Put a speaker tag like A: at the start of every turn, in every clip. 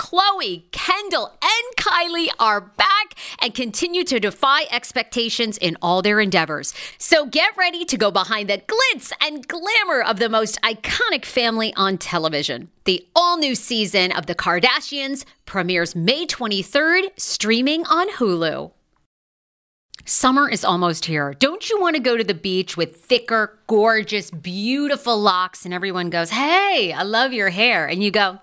A: Khloé, Kendall, and Kylie are back and continue to defy expectations in all their endeavors. So get ready to go behind the glitz and glamour of the most iconic family on television. The all new season of The Kardashians premieres May 23rd, streaming on Hulu. Summer is almost here. Don't you want to go to the beach with thicker, gorgeous, beautiful locks and everyone goes, "Hey, I love your hair." And you go,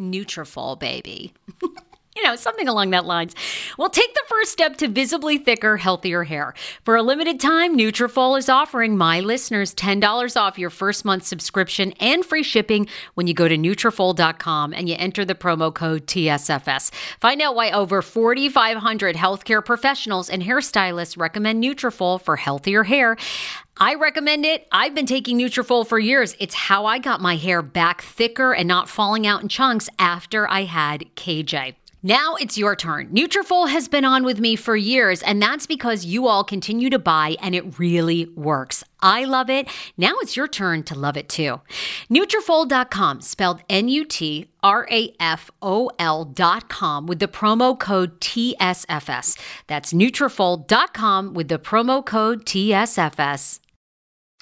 A: "Nutrafol, baby." you know, something along that lines. Well, take the first step to visibly thicker, healthier hair. For a limited time, Nutrafol is offering my listeners $10 off your first month subscription and free shipping when you go to Nutrafol.com and you enter the promo code TSFS. Find out why over 4,500 healthcare professionals and hairstylists recommend Nutrafol for healthier hair. I recommend it. I've been taking Nutrafol for years. It's how I got my hair back thicker and not falling out in chunks after I had KJ. Now it's your turn. Nutrafol has been on with me for years, and that's because you all continue to buy and it really works. I love it. Now it's your turn to love it too. Nutrafol.com, spelled N-U-T-R-A-F-O-L.com with the promo code TSFS. That's Nutrafol.com with the promo code TSFS.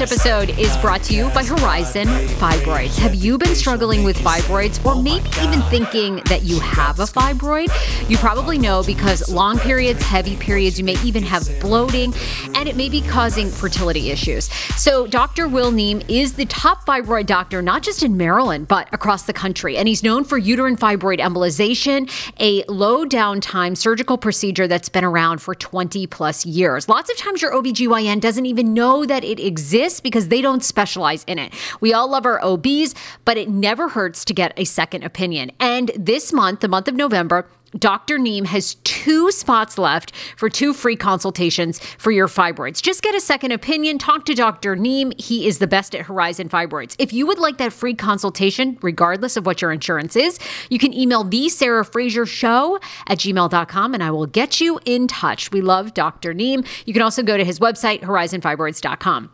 A: Podcast episode is brought to you by Horizon Fibroids. Have you been struggling with fibroids or maybe even thinking that you have a fibroid? You probably know because long periods, heavy periods, you may even have bloating, and it may be causing fertility issues. So, Dr. Will Neem is the top fibroid doctor, not just in Maryland, but across the country. And he's known for uterine fibroid embolization, a low downtime surgical procedure that's been around for 20 plus years. Lots of times your OBGYN doesn't even know that it exists because they don't specialize in it. We all love our OBs, but it never hurts to get a second opinion. And this month, the month of November, Dr. Neem has two spots left for two free consultations for your fibroids. Just get a second opinion. Talk to Dr. Neem. He is the best at Horizon Fibroids. If you would like that free consultation, regardless of what your insurance is, you can email the Sarah Fraser Show at gmail.com and I will get you in touch. We love Dr. Neem. You can also go to his website, horizonfibroids.com.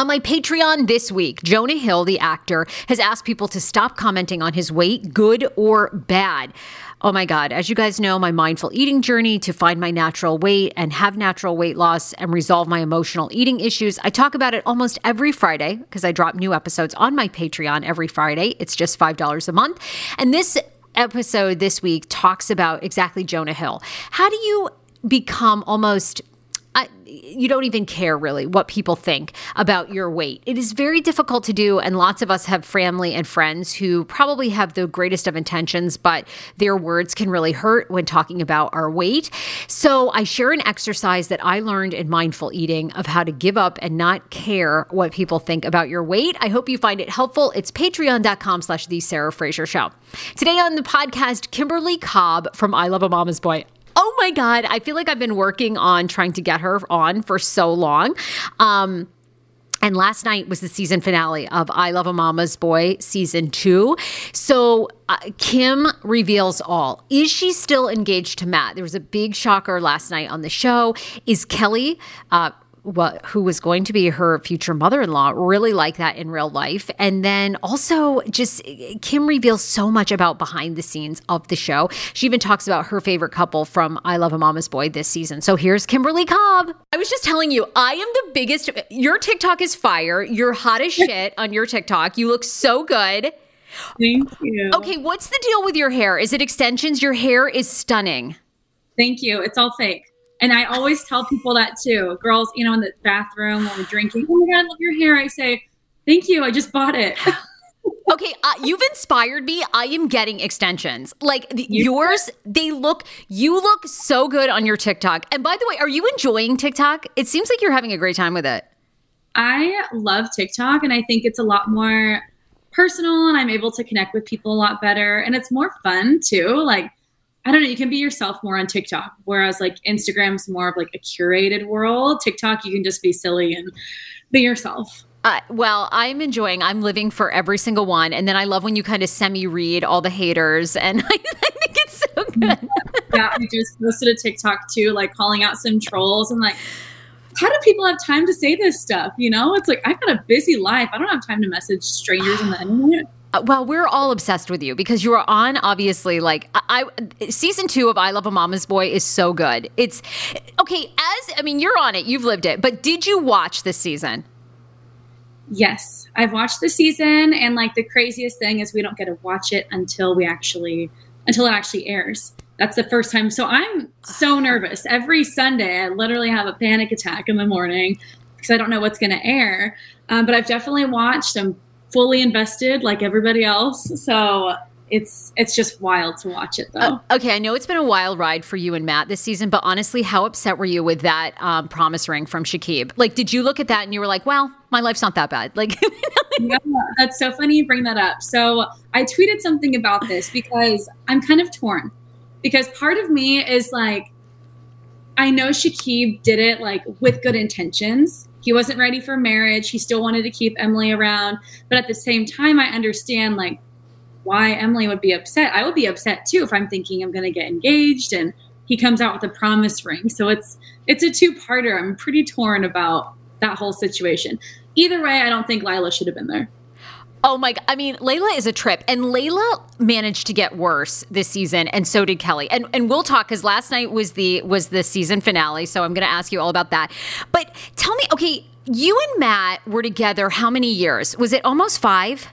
A: On my Patreon this week, Jonah Hill, the actor, has asked people to stop commenting on his weight, good or bad. Oh my God. As you guys know, my mindful eating journey to find my natural weight and have natural weight loss and resolve my emotional eating issues. I talk about it almost every Friday because I drop new episodes on my Patreon every Friday. It's just $5 a month. And this episode this week talks about exactly Jonah Hill. How do you become almost I, you don't even care really what people think about your weight. It is very difficult to do, and lots of us have family and friends who probably have the greatest of intentions, but their words can really hurt when talking about our weight. So I share an exercise that I learned in mindful eating of how to give up and not care what people think about your weight. I hope you find it helpful. It's patreon.com slash the Sarah Fraser Show. Today on the podcast, Kimberly Cobb from I Love a Mama's Boy. Oh my God. I feel like I've been working on trying to get her on for so long. Um, And last night was the season finale of I Love a Mama's Boy season two. So uh, Kim reveals all. Is she still engaged to Matt? There was a big shocker last night on the show. Is Kelly, uh, what who was going to be her future mother-in-law really like that in real life. And then also just kim reveals so much about behind the scenes of the show. She even talks about her favorite couple from i love a mama's boy this season. So here's kimberly cobb. I was just telling you i am the biggest your tiktok is fire. You're hot as shit on your tiktok. You look so good.
B: Thank you.
A: Okay what's the deal with your hair? Is it extensions? Your hair is stunning.
B: Thank you. It's all fake and I always tell people that too. Girls, you know, in the bathroom when we're drinking, oh my God, I love your hair. I say, thank you. I just bought it.
A: okay, uh, you've inspired me. I am getting extensions. Like the, yours, they look, you look so good on your TikTok. And by the way, are you enjoying TikTok? It seems like you're having a great time with it.
B: I love TikTok and I think it's a lot more personal and I'm able to connect with people a lot better. And it's more fun too. Like, I don't know, you can be yourself more on TikTok, whereas like Instagram's more of like a curated world. TikTok, you can just be silly and be yourself.
A: Uh, well, I'm enjoying. I'm living for every single one, and then I love when you kind of semi-read all the haters, and I, I think it's so good.
B: yeah, I just posted a TikTok too, like calling out some trolls and like, how do people have time to say this stuff? You know, it's like I've got a busy life. I don't have time to message strangers on the internet.
A: Uh, well, we're all obsessed with you because you are on obviously like I, I, season 2 of I Love a Mama's Boy is so good. It's okay, as I mean you're on it, you've lived it, but did you watch this season?
B: Yes, I've watched the season and like the craziest thing is we don't get to watch it until we actually until it actually airs. That's the first time. So I'm so nervous. Every Sunday I literally have a panic attack in the morning because I don't know what's going to air. Um, but I've definitely watched. I'm fully invested like everybody else. So it's it's just wild to watch it though. Uh,
A: okay, I know it's been a wild ride for you and Matt this season, but honestly, how upset were you with that um, promise ring from Shekeb? Like, did you look at that and you were like, "Well, my life's not that bad"? Like,
B: yeah, that's so funny you bring that up. So I tweeted something about this because I'm kind of torn because part of me is like, I know Shekeb did it like with good intentions, he wasn't ready for marriage. He still wanted to keep Emily around. But at the same time, I understand like why Emily would be upset. I would be upset too if I'm thinking I'm going to get engaged and he comes out with a promise ring. So it's it's a two-parter. I'm pretty torn about that whole situation. Either way, I don't think Lila should have been there.
A: Oh my god. I mean, Layla is a trip. And Layla managed to get worse this season and so did Kelly. And and we'll talk cuz last night was the was the season finale, so I'm going to ask you all about that. But tell me, okay, you and Matt were together how many years? Was it almost 5?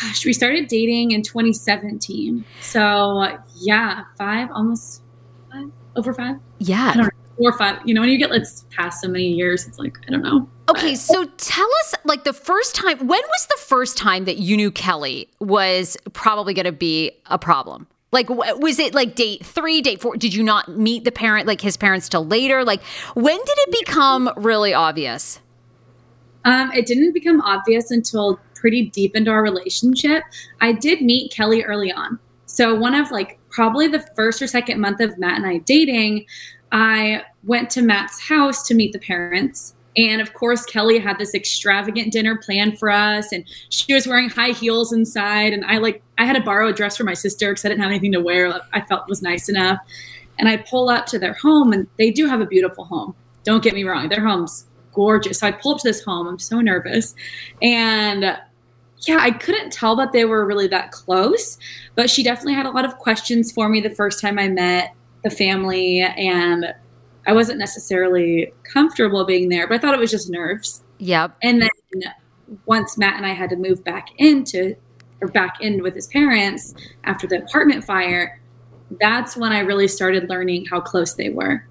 B: Gosh, we started dating in 2017. So, yeah, 5 almost 5 over 5.
A: Yeah
B: four or five. You know, when you get let's past so many years, it's like I don't know.
A: Okay, so tell us like the first time. When was the first time that you knew Kelly was probably going to be a problem? Like, was it like date three, date four? Did you not meet the parent, like his parents, till later? Like, when did it become really obvious?
B: Um, it didn't become obvious until pretty deep into our relationship. I did meet Kelly early on. So one of like probably the first or second month of Matt and I dating, I went to Matt's house to meet the parents. And of course, Kelly had this extravagant dinner planned for us, and she was wearing high heels inside. And I like, I had to borrow a dress for my sister because I didn't have anything to wear. I felt was nice enough. And I pull up to their home, and they do have a beautiful home. Don't get me wrong, their home's gorgeous. So I pull up to this home. I'm so nervous, and yeah, I couldn't tell that they were really that close, but she definitely had a lot of questions for me the first time I met the family and I wasn't necessarily comfortable being there, but I thought it was just nerves.
A: Yep.
B: And then once Matt and I had to move back into or back in with his parents after the apartment fire, that's when I really started learning how close they were.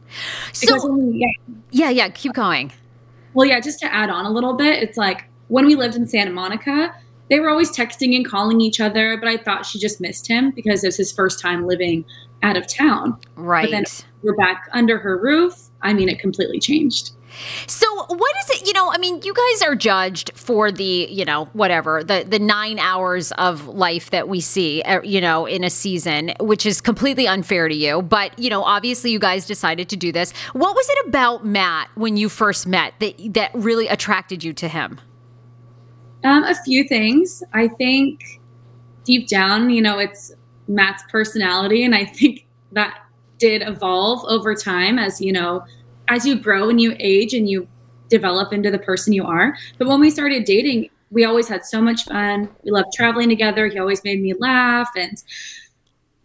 A: So yeah. yeah, yeah, keep going.
B: Well, yeah, just to add on a little bit, it's like when we lived in Santa Monica, they were always texting and calling each other, but I thought she just missed him because it was his first time living out of town.
A: Right.
B: But then we're back under her roof. I mean, it completely changed.
A: So what is it, you know, I mean, you guys are judged for the, you know, whatever, the the 9 hours of life that we see, uh, you know, in a season, which is completely unfair to you, but you know, obviously you guys decided to do this. What was it about Matt when you first met that that really attracted you to him?
B: Um a few things. I think deep down, you know, it's Matt's personality and I think that did evolve over time as, you know, as you grow and you age and you develop into the person you are. But when we started dating, we always had so much fun. We loved traveling together. He always made me laugh and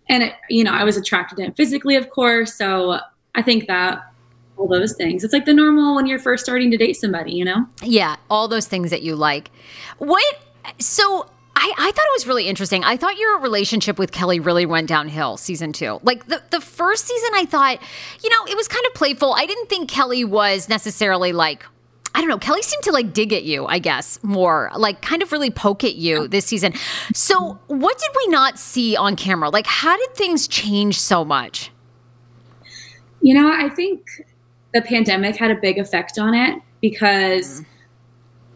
B: and it, you know, I was attracted to him physically, of course. So I think that all those things. It's like the normal when you're first starting to date somebody, you know?
A: Yeah, all those things that you like. What so I, I thought it was really interesting. I thought your relationship with Kelly really went downhill season two. Like the, the first season, I thought, you know, it was kind of playful. I didn't think Kelly was necessarily like, I don't know. Kelly seemed to like dig at you, I guess, more like kind of really poke at you this season. So, what did we not see on camera? Like, how did things change so much?
B: You know, I think the pandemic had a big effect on it because. Mm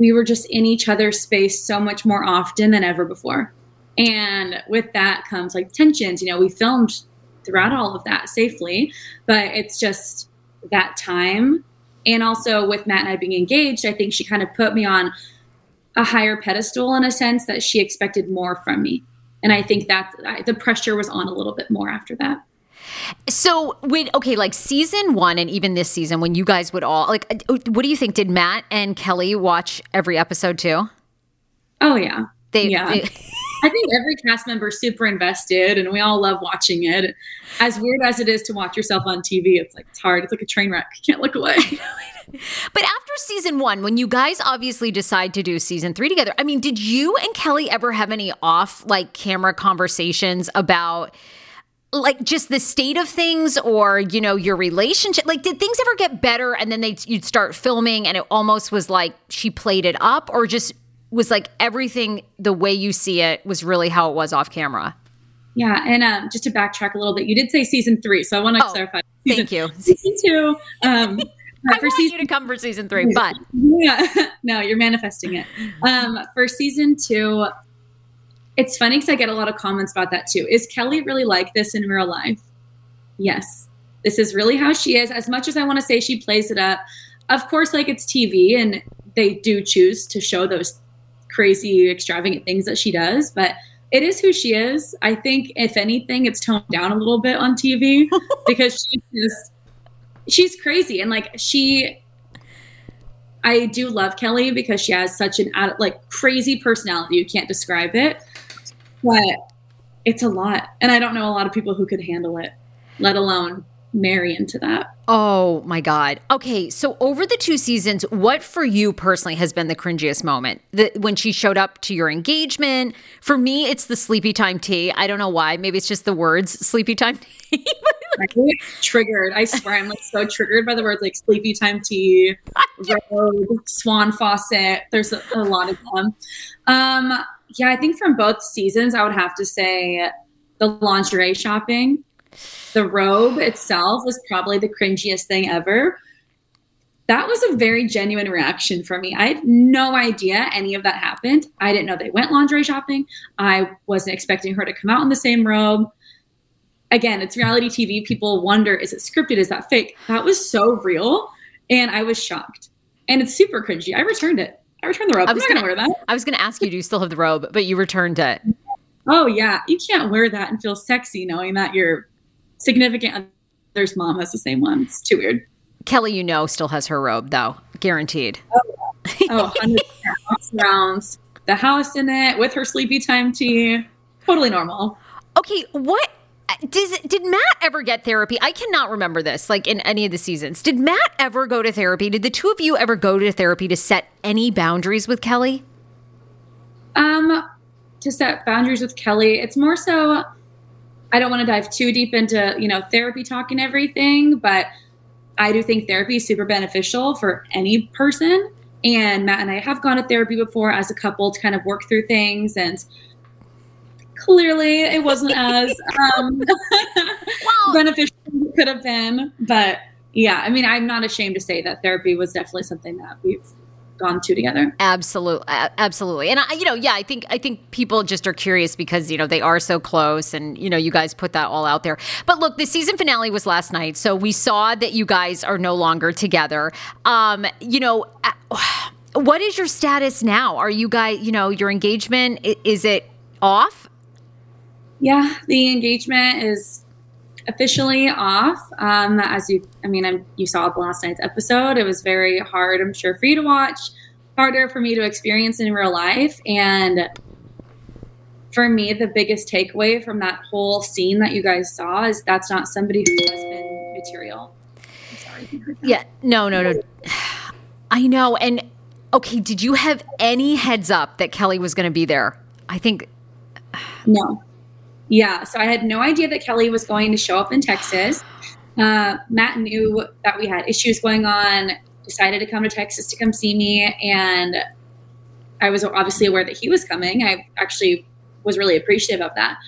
B: we were just in each other's space so much more often than ever before. And with that comes like tensions. You know, we filmed throughout all of that safely, but it's just that time. And also with Matt and I being engaged, I think she kind of put me on a higher pedestal in a sense that she expected more from me. And I think that the pressure was on a little bit more after that.
A: So, when okay, like season one, and even this season, when you guys would all like, uh, what do you think? Did Matt and Kelly watch every episode too?
B: Oh yeah, they yeah. They, I think every cast member is super invested, and we all love watching it. As weird as it is to watch yourself on TV, it's like it's hard. It's like a train wreck. You can't look away.
A: but after season one, when you guys obviously decide to do season three together, I mean, did you and Kelly ever have any off like camera conversations about? Like just the state of things or you know your relationship like did things ever get better and then they you'd start filming and it almost was like she played it up or just was like everything the way you see it was really how it was off camera?
B: Yeah and um, just to backtrack a little bit you did say season three so i want to oh, clarify.
A: season, thank you.
B: season two um
A: I for want season, you to come for season three, but
B: yeah, no, you're manifesting it. Um, for season two, it's funny because I get a lot of comments about that too. Is Kelly really like this in real life? Yes. This is really how she is. As much as I want to say she plays it up, of course, like it's TV and they do choose to show those crazy, extravagant things that she does, but it is who she is. I think, if anything, it's toned down a little bit on TV because she's just, she's crazy. And like, she, I do love Kelly because she has such an like crazy personality. You can't describe it but it's a lot. And I don't know a lot of people who could handle it, let alone marry into that.
A: Oh my God. Okay. So over the two seasons, what for you personally has been the cringiest moment? The, when she showed up to your engagement? For me, it's the sleepy time tea. I don't know why. Maybe it's just the words sleepy time tea.
B: triggered. I swear I'm like so triggered by the words like sleepy time tea, road, swan faucet. There's a, a lot of them. Um, yeah, I think from both seasons, I would have to say the lingerie shopping. The robe itself was probably the cringiest thing ever. That was a very genuine reaction for me. I had no idea any of that happened. I didn't know they went lingerie shopping. I wasn't expecting her to come out in the same robe. Again, it's reality TV. People wonder is it scripted? Is that fake? That was so real. And I was shocked. And it's super cringy. I returned it. I returned the robe. I was gonna, wear that.
A: I was going to ask you, do you still have the robe? But you returned it.
B: Oh yeah, you can't wear that and feel sexy knowing that your significant other's mom has the same one. It's too weird.
A: Kelly, you know, still has her robe though, guaranteed.
B: Oh, oh 100 rounds. The house in it with her sleepy time tea. Totally normal.
A: Okay, what does did Matt ever get therapy? I cannot remember this like in any of the seasons. Did Matt ever go to therapy? Did the two of you ever go to therapy to set any boundaries with Kelly?
B: Um to set boundaries with Kelly, it's more so I don't want to dive too deep into, you know, therapy talk and everything, but I do think therapy is super beneficial for any person. And Matt and I have gone to therapy before as a couple to kind of work through things and clearly it wasn't as um, well, beneficial as it could have been. But yeah, I mean, I'm not ashamed to say that therapy was definitely something that we've gone to together.
A: Absolutely, absolutely. And I, you know, yeah, I think I think people just are curious because you know they are so close, and you know, you guys put that all out there. But look, the season finale was last night, so we saw that you guys are no longer together. Um, you know. What is your status now? Are you guys, you know, your engagement is it off?
B: Yeah, the engagement is officially off. Um, as you, I mean, I'm, you saw the last night's episode. It was very hard, I'm sure, for you to watch, harder for me to experience in real life. And for me, the biggest takeaway from that whole scene that you guys saw is that's not somebody who's husband material.
A: Yeah, no, no, no. I know. And okay, did you have any heads up that Kelly was going to be there? I think.
B: No. Yeah, so I had no idea that Kelly was going to show up in Texas. Uh, Matt knew that we had issues going on, decided to come to Texas to come see me, and I was obviously aware that he was coming. I actually was really appreciative of that.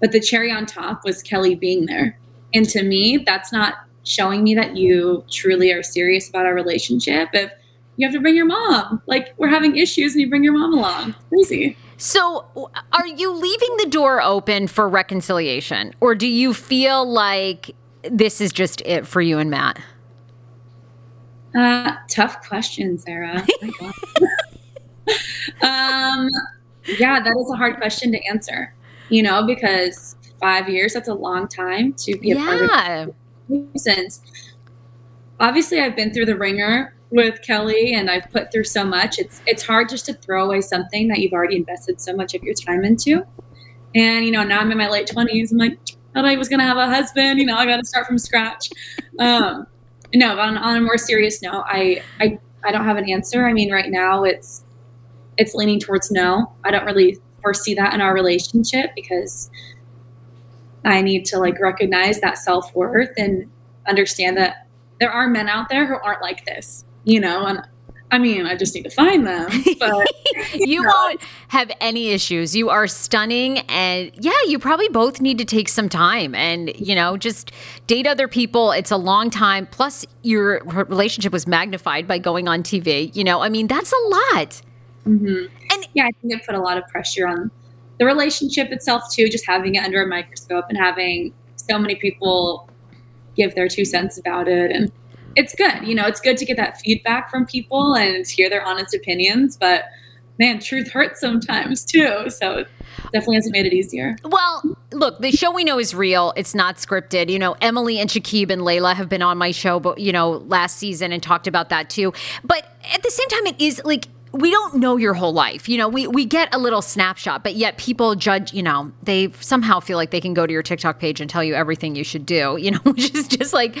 B: But the cherry on top was Kelly being there. And to me, that's not showing me that you truly are serious about our relationship. If you have to bring your mom, like we're having issues and you bring your mom along, crazy.
A: So, are you leaving the door open for reconciliation, or do you feel like this is just it for you and Matt?
B: Uh, tough question, Sarah. um, yeah, that is a hard question to answer. You know, because five years—that's a long time to be a yeah. part of. Since obviously, I've been through the ringer with Kelly and I've put through so much. It's it's hard just to throw away something that you've already invested so much of your time into. And you know, now I'm in my late twenties. I'm like, I thought I was gonna have a husband. You know, I got to start from scratch. Um, no, on, on a more serious note, I, I I don't have an answer. I mean, right now it's it's leaning towards no. I don't really foresee that in our relationship because I need to like recognize that self worth and understand that there are men out there who aren't like this you know, and I mean, I just need to find them. But
A: you won't have any issues. You are stunning. And yeah, you probably both need to take some time and, you know, just date other people. It's a long time. Plus, your relationship was magnified by going on TV. You know, I mean, that's a lot.
B: Mm-hmm. And yeah, I think it put a lot of pressure on the relationship itself, too, just having it under a microscope and having so many people give their two cents about it. And, it's good. You know, it's good to get that feedback from people and hear their honest opinions. But man, truth hurts sometimes too. So definitely hasn't made it easier.
A: Well, look, the show we know is real. It's not scripted. You know, Emily and Shekeb and Layla have been on my show, but you know, last season and talked about that too. But at the same time, it is like we don't know your whole life. You know, we, we get a little snapshot, but yet people judge, you know, they somehow feel like they can go to your TikTok page and tell you everything you should do, you know, which is just like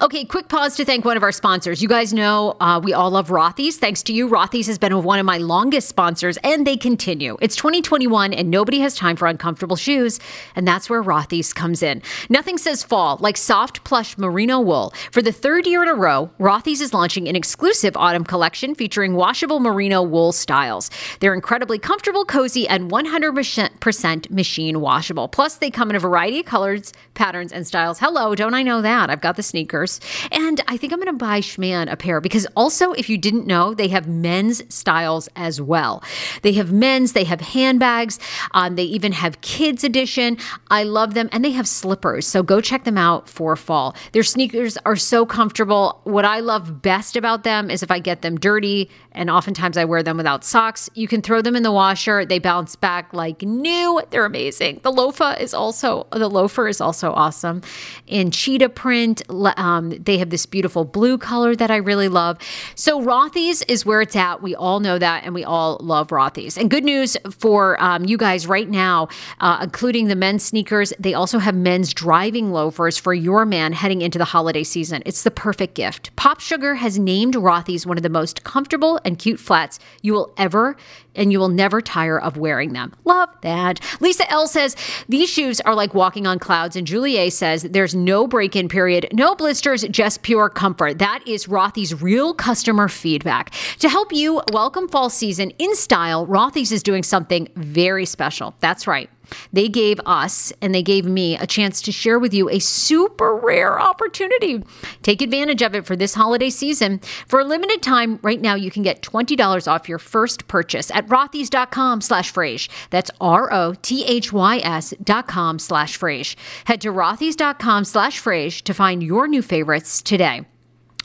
A: Okay, quick pause to thank one of our sponsors. You guys know uh, we all love Rothy's. Thanks to you, Rothy's has been one of my longest sponsors, and they continue. It's 2021, and nobody has time for uncomfortable shoes, and that's where Rothy's comes in. Nothing says fall like soft plush merino wool. For the third year in a row, Rothy's is launching an exclusive autumn collection featuring washable merino wool styles. They're incredibly comfortable, cozy, and 100% machine washable. Plus, they come in a variety of colors, patterns, and styles. Hello, don't I know that? I've got the sneakers sneakers. And I think I'm going to buy Schman a pair because also, if you didn't know, they have men's styles as well. They have men's, they have handbags, um, they even have kids edition. I love them. And they have slippers. So go check them out for fall. Their sneakers are so comfortable. What I love best about them is if I get them dirty, and oftentimes I wear them without socks, you can throw them in the washer. They bounce back like new. They're amazing. The loafer is also the loafer is also awesome in cheetah print, um, they have this beautiful blue color that I really love. So Rothy's is where it's at. We all know that, and we all love Rothy's. And good news for um, you guys right now, uh, including the men's sneakers. They also have men's driving loafers for your man heading into the holiday season. It's the perfect gift. PopSugar has named Rothy's one of the most comfortable and cute flats you will ever and you will never tire of wearing them. Love that. Lisa L says these shoes are like walking on clouds, and Julie says there's no break in period, no blisters, just pure comfort. That is Rothy's real customer feedback. To help you welcome fall season in style, Rothy's is doing something very special. That's right. They gave us and they gave me a chance to share with you a super rare opportunity. Take advantage of it for this holiday season. For a limited time, right now, you can get $20 off your first purchase at rothys.com slash frase. That's R-O-T-H-Y-S dot com slash frase. Head to rothys.com slash frase to find your new favorites today.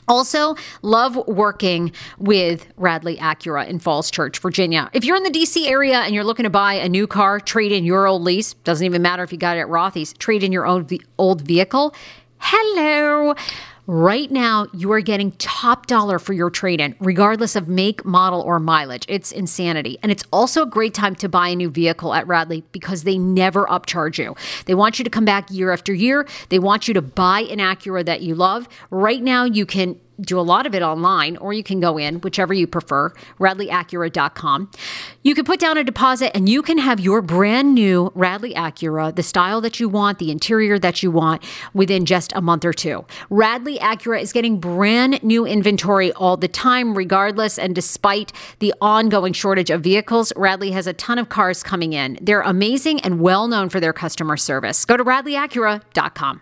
A: Also, love working with Radley Acura in Falls Church, Virginia. If you're in the DC area and you're looking to buy a new car, trade in your old lease, doesn't even matter if you got it at Rothy's, trade in your own old vehicle. Hello. Right now, you are getting top dollar for your trade in, regardless of make, model, or mileage. It's insanity. And it's also a great time to buy a new vehicle at Radley because they never upcharge you. They want you to come back year after year. They want you to buy an Acura that you love. Right now, you can do a lot of it online, or you can go in, whichever you prefer, radleyacura.com. You can put down a deposit and you can have your brand new Radley Acura, the style that you want, the interior that you want, within just a month or two. Radley Acura is getting brand new inventory all the time, regardless and despite the ongoing shortage of vehicles. Radley has a ton of cars coming in. They're amazing and well known for their customer service. Go to radleyacura.com.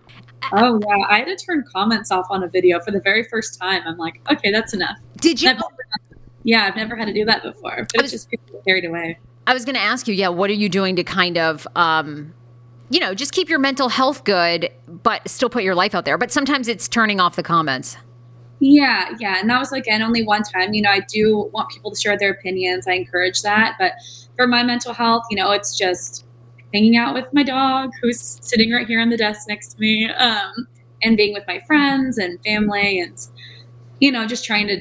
B: Oh yeah, I had to turn comments off on a video for the very first time. I'm like, okay, that's enough.
A: Did you?
B: I've never, yeah, I've never had to do that before, but
A: was,
B: it's just carried away.
A: I was going to ask you, yeah, what are you doing to kind of, um, you know, just keep your mental health good, but still put your life out there? But sometimes it's turning off the comments.
B: Yeah, yeah, and that was again only one time. You know, I do want people to share their opinions. I encourage that, but for my mental health, you know, it's just hanging out with my dog who's sitting right here on the desk next to me um, and being with my friends and family and you know just trying to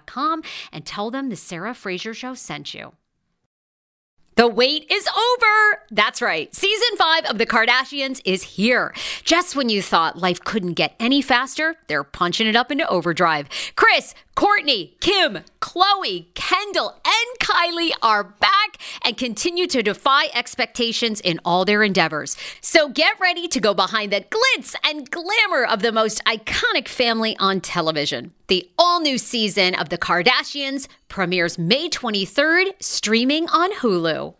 A: and tell them the Sarah Fraser Show sent you. The wait is over. That's right. Season five of The Kardashians is here. Just when you thought life couldn't get any faster, they're punching it up into overdrive. Kris, Kourtney, Kim, Khloé, Kendall, and Kylie are back and continue to defy expectations in all their endeavors. So get ready to go behind the glitz and glamour of the most iconic family on television. The all new season of The Kardashians premieres May 23rd, streaming on Hulu.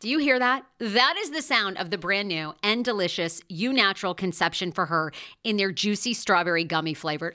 A: Do you hear that? That is the sound of the brand new and delicious Eu Natural Conception for Her in their juicy strawberry gummy flavor.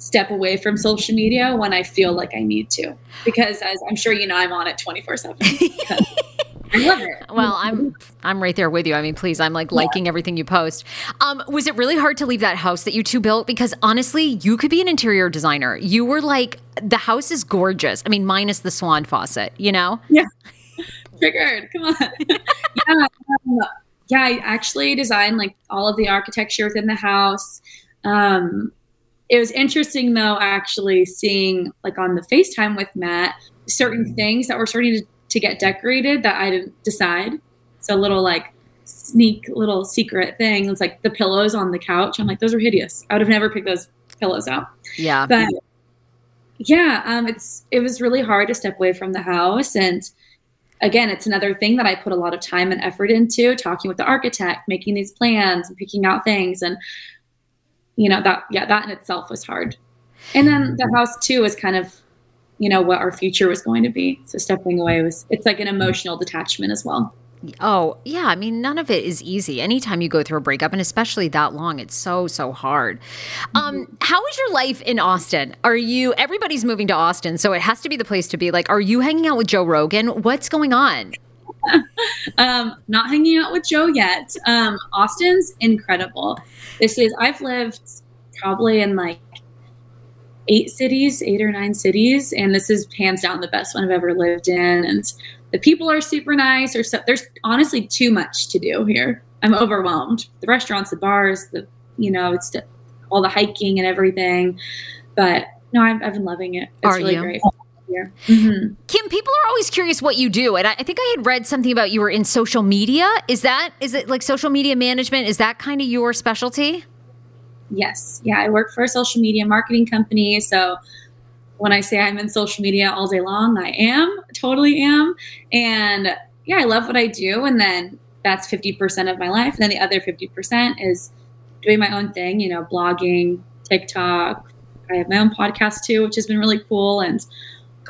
B: step away from social media when I feel like I need to. Because as I'm sure you know, I'm on it 24 7. I love it.
A: Well, I'm I'm right there with you. I mean, please, I'm like liking yeah. everything you post. Um, was it really hard to leave that house that you two built? Because honestly, you could be an interior designer. You were like, the house is gorgeous. I mean, minus the swan faucet, you know?
B: Yeah. Triggered. Come on. yeah. Um, yeah, I actually designed like all of the architecture within the house. Um, it was interesting though, actually seeing like on the FaceTime with Matt, certain things that were starting to, to get decorated that I didn't decide. So little like sneak little secret thing. It's like the pillows on the couch. I'm like, those are hideous. I would have never picked those pillows out.
A: Yeah.
B: But yeah, um, it's it was really hard to step away from the house. And again, it's another thing that I put a lot of time and effort into, talking with the architect, making these plans and picking out things. And you know that yeah that in itself was hard and then the house too was kind of you know what our future was going to be so stepping away was it's like an emotional detachment as well
A: Oh, yeah. I mean, none of it is easy. Anytime you go through a breakup, and especially that long, it's so, so hard. Um, mm-hmm. how is your life in Austin? Are you, everybody's moving to Austin, so it has to be the place to be. Like, are you hanging out with Joe Rogan? What's going on?
B: um, not hanging out with Joe yet. Um, Austin's incredible. This is I've lived probably in like eight cities, eight or nine cities, and this is hands down the best one I've ever lived in. And the people are super nice. Or so, there's honestly too much to do here. I'm overwhelmed. The restaurants, the bars, the you know, it's all the hiking and everything. But no, I've, I've been loving it. It's
A: are
B: really
A: you?
B: great. Mm-hmm.
A: Kim, people are always curious what you do, and I, I, think I had read something about you were in social media. Is that is it like social media management? Is that kind of your specialty?
B: Yes, yeah. I work for a social media marketing company, so when I say I'm in social media all day long, I am totally am, and yeah, I love what I do, and then that's fifty percent of my life, and then the other fifty percent is doing my own thing. You know, blogging, TikTok. I have my own podcast too, which has been really cool, and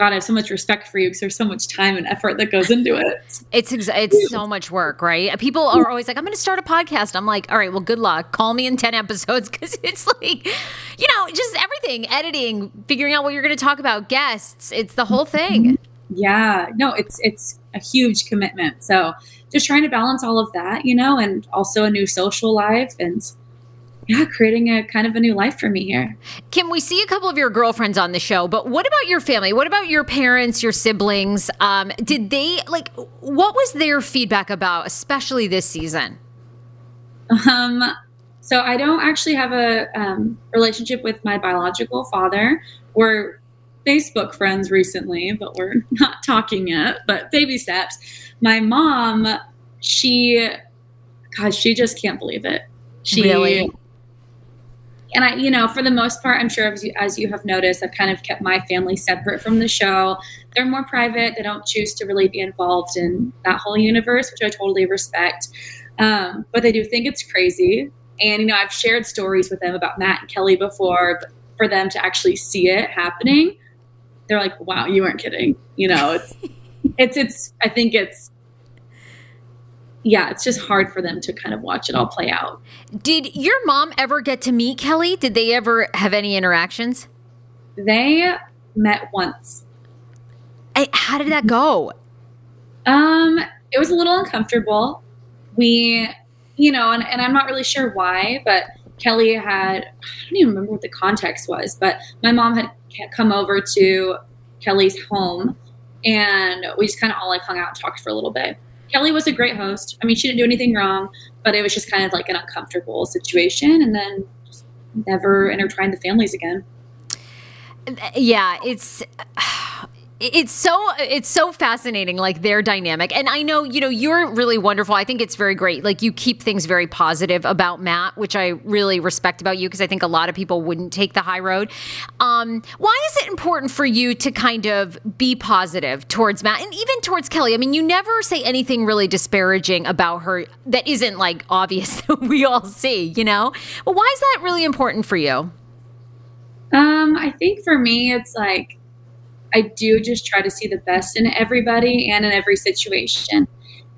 B: God, I have so much respect for you because there's so much time and effort that goes into it.
A: It's it's so much work, right? People are always like, "I'm going to start a podcast." I'm like, "All right, well, good luck. Call me in ten episodes because it's like, you know, just everything, editing, figuring out what you're going to talk about, guests. It's the whole thing." Mm-hmm.
B: Yeah, no, it's it's a huge commitment. So just trying to balance all of that, you know, and also a new social life and yeah, creating a kind of a new life for me here.
A: Kim, we see a couple of your girlfriends on the show, but what about your family? What about your parents, your siblings? Um, did they like what was their feedback about, especially this season?
B: Um, so I don't actually have a um, relationship with my biological father. We're Facebook friends recently, but we're not talking yet. But baby steps. My mom, she, God, she just can't believe it. She
A: really?
B: And I, you know, for the most part, I'm sure as you, as you have noticed, I've kind of kept my family separate from the show. They're more private. They don't choose to really be involved in that whole universe, which I totally respect. Um, but they do think it's crazy. And, you know, I've shared stories with them about Matt and Kelly before, but for them to actually see it happening, they're like, wow, you weren't kidding. You know, it's, it's, it's, I think it's, yeah, it's just hard for them to kind of watch it all play out.
A: Did your mom ever get to meet Kelly? Did they ever have any interactions?
B: They met once.
A: Hey, how did that go?
B: Um, it was a little uncomfortable. We, you know, and, and I'm not really sure why, but Kelly had, I don't even remember what the context was, but my mom had come over to Kelly's home and we just kind of all like hung out and talked for a little bit. Kelly was a great host. I mean, she didn't do anything wrong, but it was just kind of like an uncomfortable situation, and then never intertwined the families again.
A: Uh, yeah, it's uh, it's so it's so fascinating like their dynamic. And i know you know you're really wonderful. I think it's very great. Like you keep things very positive about matt which i really respect about you because i think a lot of people wouldn't take the high road. Um, why is it important for you to kind of be positive towards matt and even towards kelly? I mean you never say anything really disparaging about her that isn't like obvious that we all see you know? Well why is that really important for you?
B: Um i think for me it's like I do just try to see the best in everybody and in every situation.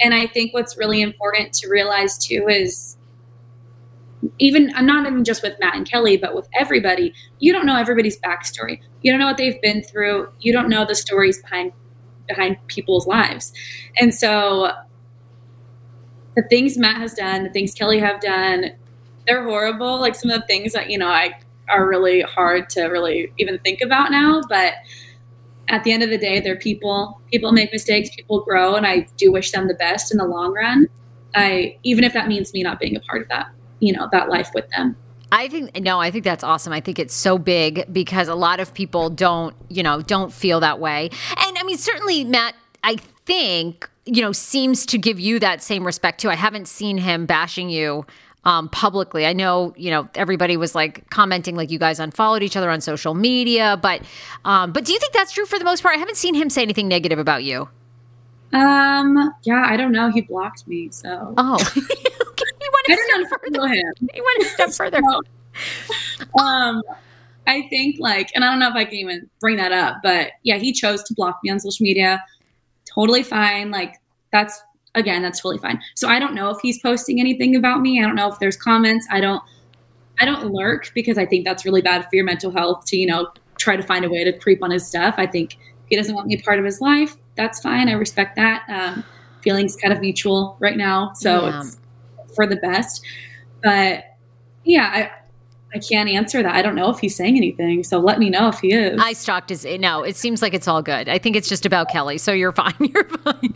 B: And I think what's really important to realize too is even I'm not even just with Matt and Kelly, but with everybody, you don't know everybody's backstory. You don't know what they've been through. You don't know the stories behind behind people's lives. And so the things Matt has done, the things Kelly have done, they're horrible. Like some of the things that, you know, I are really hard to really even think about now. But at the end of the day, they're people. People make mistakes, people grow, and I do wish them the best in the long run. I even if that means me not being a part of that, you know, that life with them.
A: I think no, I think that's awesome. I think it's so big because a lot of people don't, you know, don't feel that way. And I mean, certainly Matt, I think, you know, seems to give you that same respect too. I haven't seen him bashing you um, publicly. I know, you know, everybody was like commenting like you guys unfollowed each other on social media, but um, but do you think that's true for the most part? I haven't seen him say anything negative about you.
B: Um, yeah, I don't know. He blocked me, so
A: oh, okay. he went a step further. Him. He went a step further.
B: so, um, I think like, and I don't know if I can even bring that up, but yeah, he chose to block me on social media. Totally fine. Like that's again, that's totally fine. So I don't know if he's posting anything about me. I don't know if there's comments. I don't I don't lurk because I think that's really bad for your mental health to, you know, try to find a way to creep on his stuff. I think he doesn't want me a part of his life. That's fine. I respect that. Um, feelings kind of mutual right now. So yeah. it's for the best. But yeah, I, I can't answer that. I don't know if he's saying anything. So let me know if he is.
A: I stalked his. Eh, no, it seems like it's all good. I think it's just about Kelly. So you're fine. You're fine.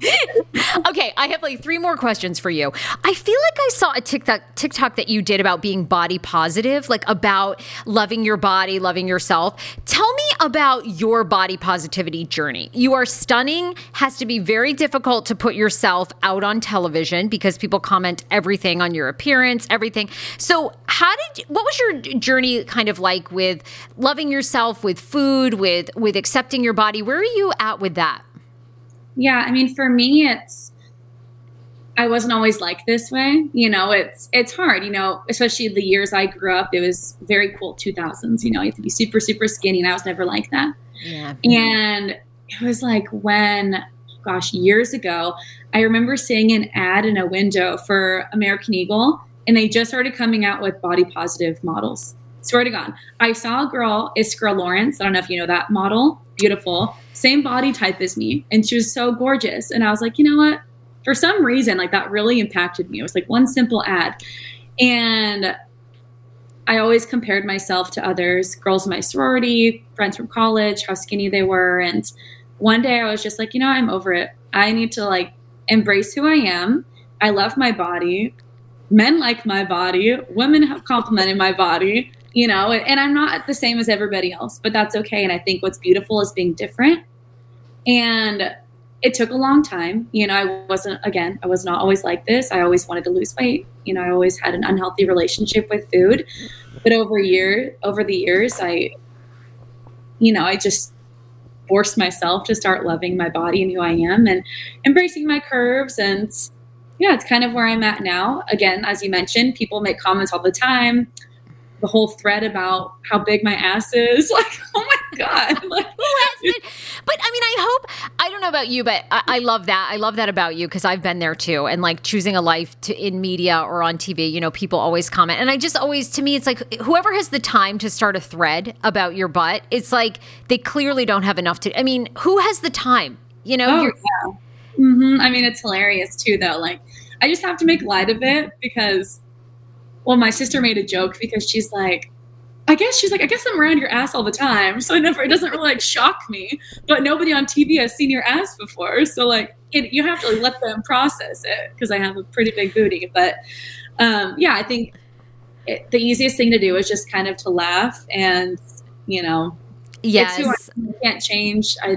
A: okay, I have like three more questions for you. I feel like I saw a TikTok TikTok that you did about being body positive, like about loving your body, loving yourself. Tell me about your body positivity journey. You are stunning. Has to be very difficult to put yourself out on television because people comment everything on your appearance, everything. So how did what was your journey kind of like with loving yourself, with food, with with accepting your body? Where are you at with that?
B: Yeah, I mean, for me, it's I wasn't always like this way. You know, it's it's hard. You know, especially the years I grew up, it was very cool 2000s. You know, you have to be super super skinny, and I was never like that. Yeah. And it was like when, gosh, years ago, I remember seeing an ad in a window for American Eagle and they just started coming out with body positive models. Swear to God. I saw a girl, Iskra Lawrence. I don't know if you know that model. Beautiful. Same body type as me. And she was so gorgeous. And I was like, you know what? For some reason, like that really impacted me. It was like one simple ad. And I always compared myself to others, girls in my sorority, friends from college, how skinny they were. And one day I was just like, you know, I'm over it. I need to like embrace who I am. I love my body men like my body, women have complimented my body, you know, and I'm not the same as everybody else, but that's okay. And I think what's beautiful is being different. And it took a long time. You know, I wasn't, again, I was not always like this. I always wanted to lose weight. You know, I always had an unhealthy relationship with food. But over year, over the years, I, you know, I just forced myself to start loving my body and who I am and embracing my curves and yeah, it's kind of where I'm at now. Again, as you mentioned, people make comments all the time. The whole thread about how big my ass is, like, oh my god! Like,
A: but I mean, I hope I don't know about you, but I, I love that. I love that about you because I've been there too. And like choosing a life to, in media or on TV, you know, people always comment, and I just always, to me, it's like whoever has the time to start a thread about your butt, it's like they clearly don't have enough to. I mean, who has the time? You know,
B: oh, yeah. Mm-hmm. I mean, it's hilarious too, though. Like, I just have to make light of it because, well, my sister made a joke because she's like, I guess she's like, I guess I'm around your ass all the time. So it never, it doesn't really like shock me, but nobody on TV has seen your ass before. So like, it, you have to like, let them process it because I have a pretty big booty. But um, yeah, I think it, the easiest thing to do is just kind of to laugh and, you know,
A: yes.
B: it's who I can't change. I,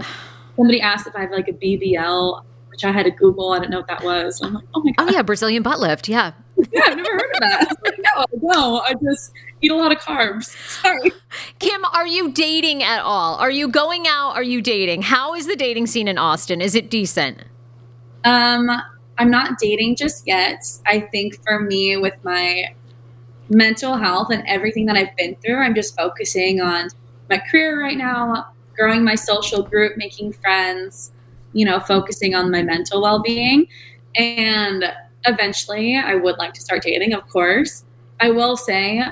B: somebody asked if I have like a BBL, which I had to Google. I didn't know what that was. I'm like, oh my God.
A: Oh yeah. Brazilian butt lift. Yeah.
B: Yeah, I've never heard of that. Like, no, no, I just eat a lot of carbs. Sorry.
A: Kim, are you dating at all? Are you going out? Are you dating? How is the dating scene in Austin? Is it decent?
B: Um, I'm not dating just yet. I think for me, with my mental health and everything that I've been through, I'm just focusing on my career right now, growing my social group, making friends, you know, focusing on my mental well being. And eventually, I would like to start dating, of course. I will say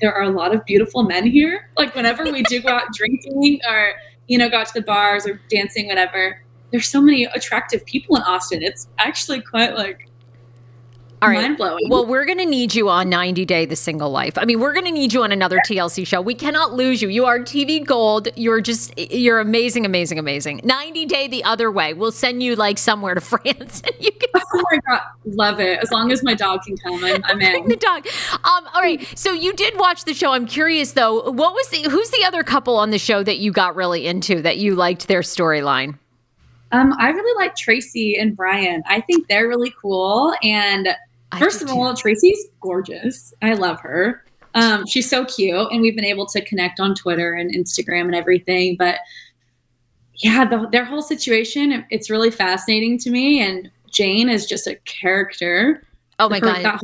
B: there are a lot of beautiful men here. Like, whenever we do go out drinking or, you know, go out to the bars or dancing, whatever, there's so many attractive people in Austin. It's actually quite like
A: all right.
B: mind blowing.
A: Well, we're going to need you on 90 Day the Single Life. I mean, we're going to need you on another TLC show. We cannot lose you. You are TV gold. You're just, you're amazing, amazing, amazing. 90 Day the other way. We'll send you like somewhere to France. And you can
B: oh my god, love it! As long as my dog can come, I'm, I'm in.
A: the dog. Um, all right. So you did watch the show. I'm curious though. What was the, who's the other couple on the show that you got really into that you liked their storyline?
B: Um, I really like Tracy and Brian. I think they're really cool. And first of
A: too.
B: all, Tracy's gorgeous. I love her. Um, she's so cute, and we've been able to connect on Twitter and Instagram and everything. But yeah, the, their whole situation, it's really fascinating to me. And Jane is just a character.
A: Oh my
B: Her-
A: God.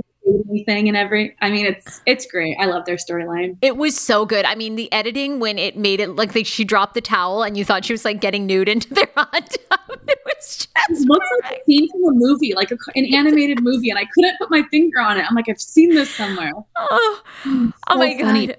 B: Thing and every. I mean, it's it's great. I love their storyline.
A: It was so good. I mean, the editing when it made it like they, she dropped the towel and you thought she was like getting nude into their hot tub. It was just
B: It looks like a scene from a movie, like a, an animated movie, and I couldn't put my finger on it. I'm like, I've seen this somewhere.
A: oh, oh
B: So
A: my
B: funny.
A: god.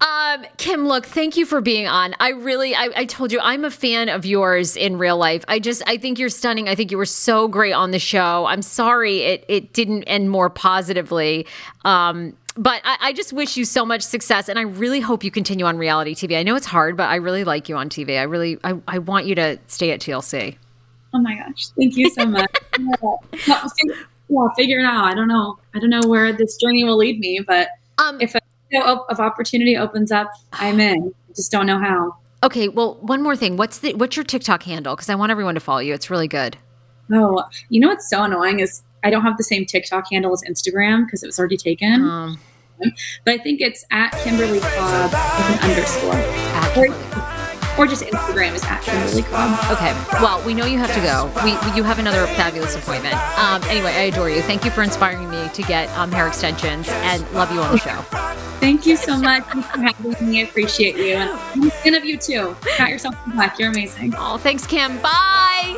A: Um, Kim, look, thank you for being on. I really, I, I told you, I'm a fan of yours in real life. I just, I think you're stunning. I think you were so great on the show. I'm sorry it, it didn't end more positively. Um, but I, I just wish you so much success, and I really hope you continue on reality TV. I know it's hard, but I really like you on TV. I really, I, I want you to stay at TLC.
B: Oh my gosh, thank you so much. yeah, No, fig- yeah, figure it out. I don't know. I don't know where this journey will lead me, but
A: Um,
B: if a window of opportunity opens up, I'm in. I just don't know how.
A: okay, well, one more thing. What's the what's your TikTok handle? Because I want everyone to follow you. It's really good.
B: Oh, you know what's so annoying is I don't have the same TikTok handle as Instagram because it was already taken.
A: Um,
B: but I think it's at Kimberly Cobb with an underscore.
A: at-
B: Or, or just Instagram is at Kimberly Cobb.
A: Okay. Well, we know you have to go. We, you have another fabulous appointment. Um, anyway, I adore you. Thank you for inspiring me to get um, hair extensions, and love you on the show.
B: Thank you so much Thanks for having me. I appreciate you. And I'm a fan of you too. Pat yourself back. You're amazing.
A: Oh, thanks, Kim. Bye.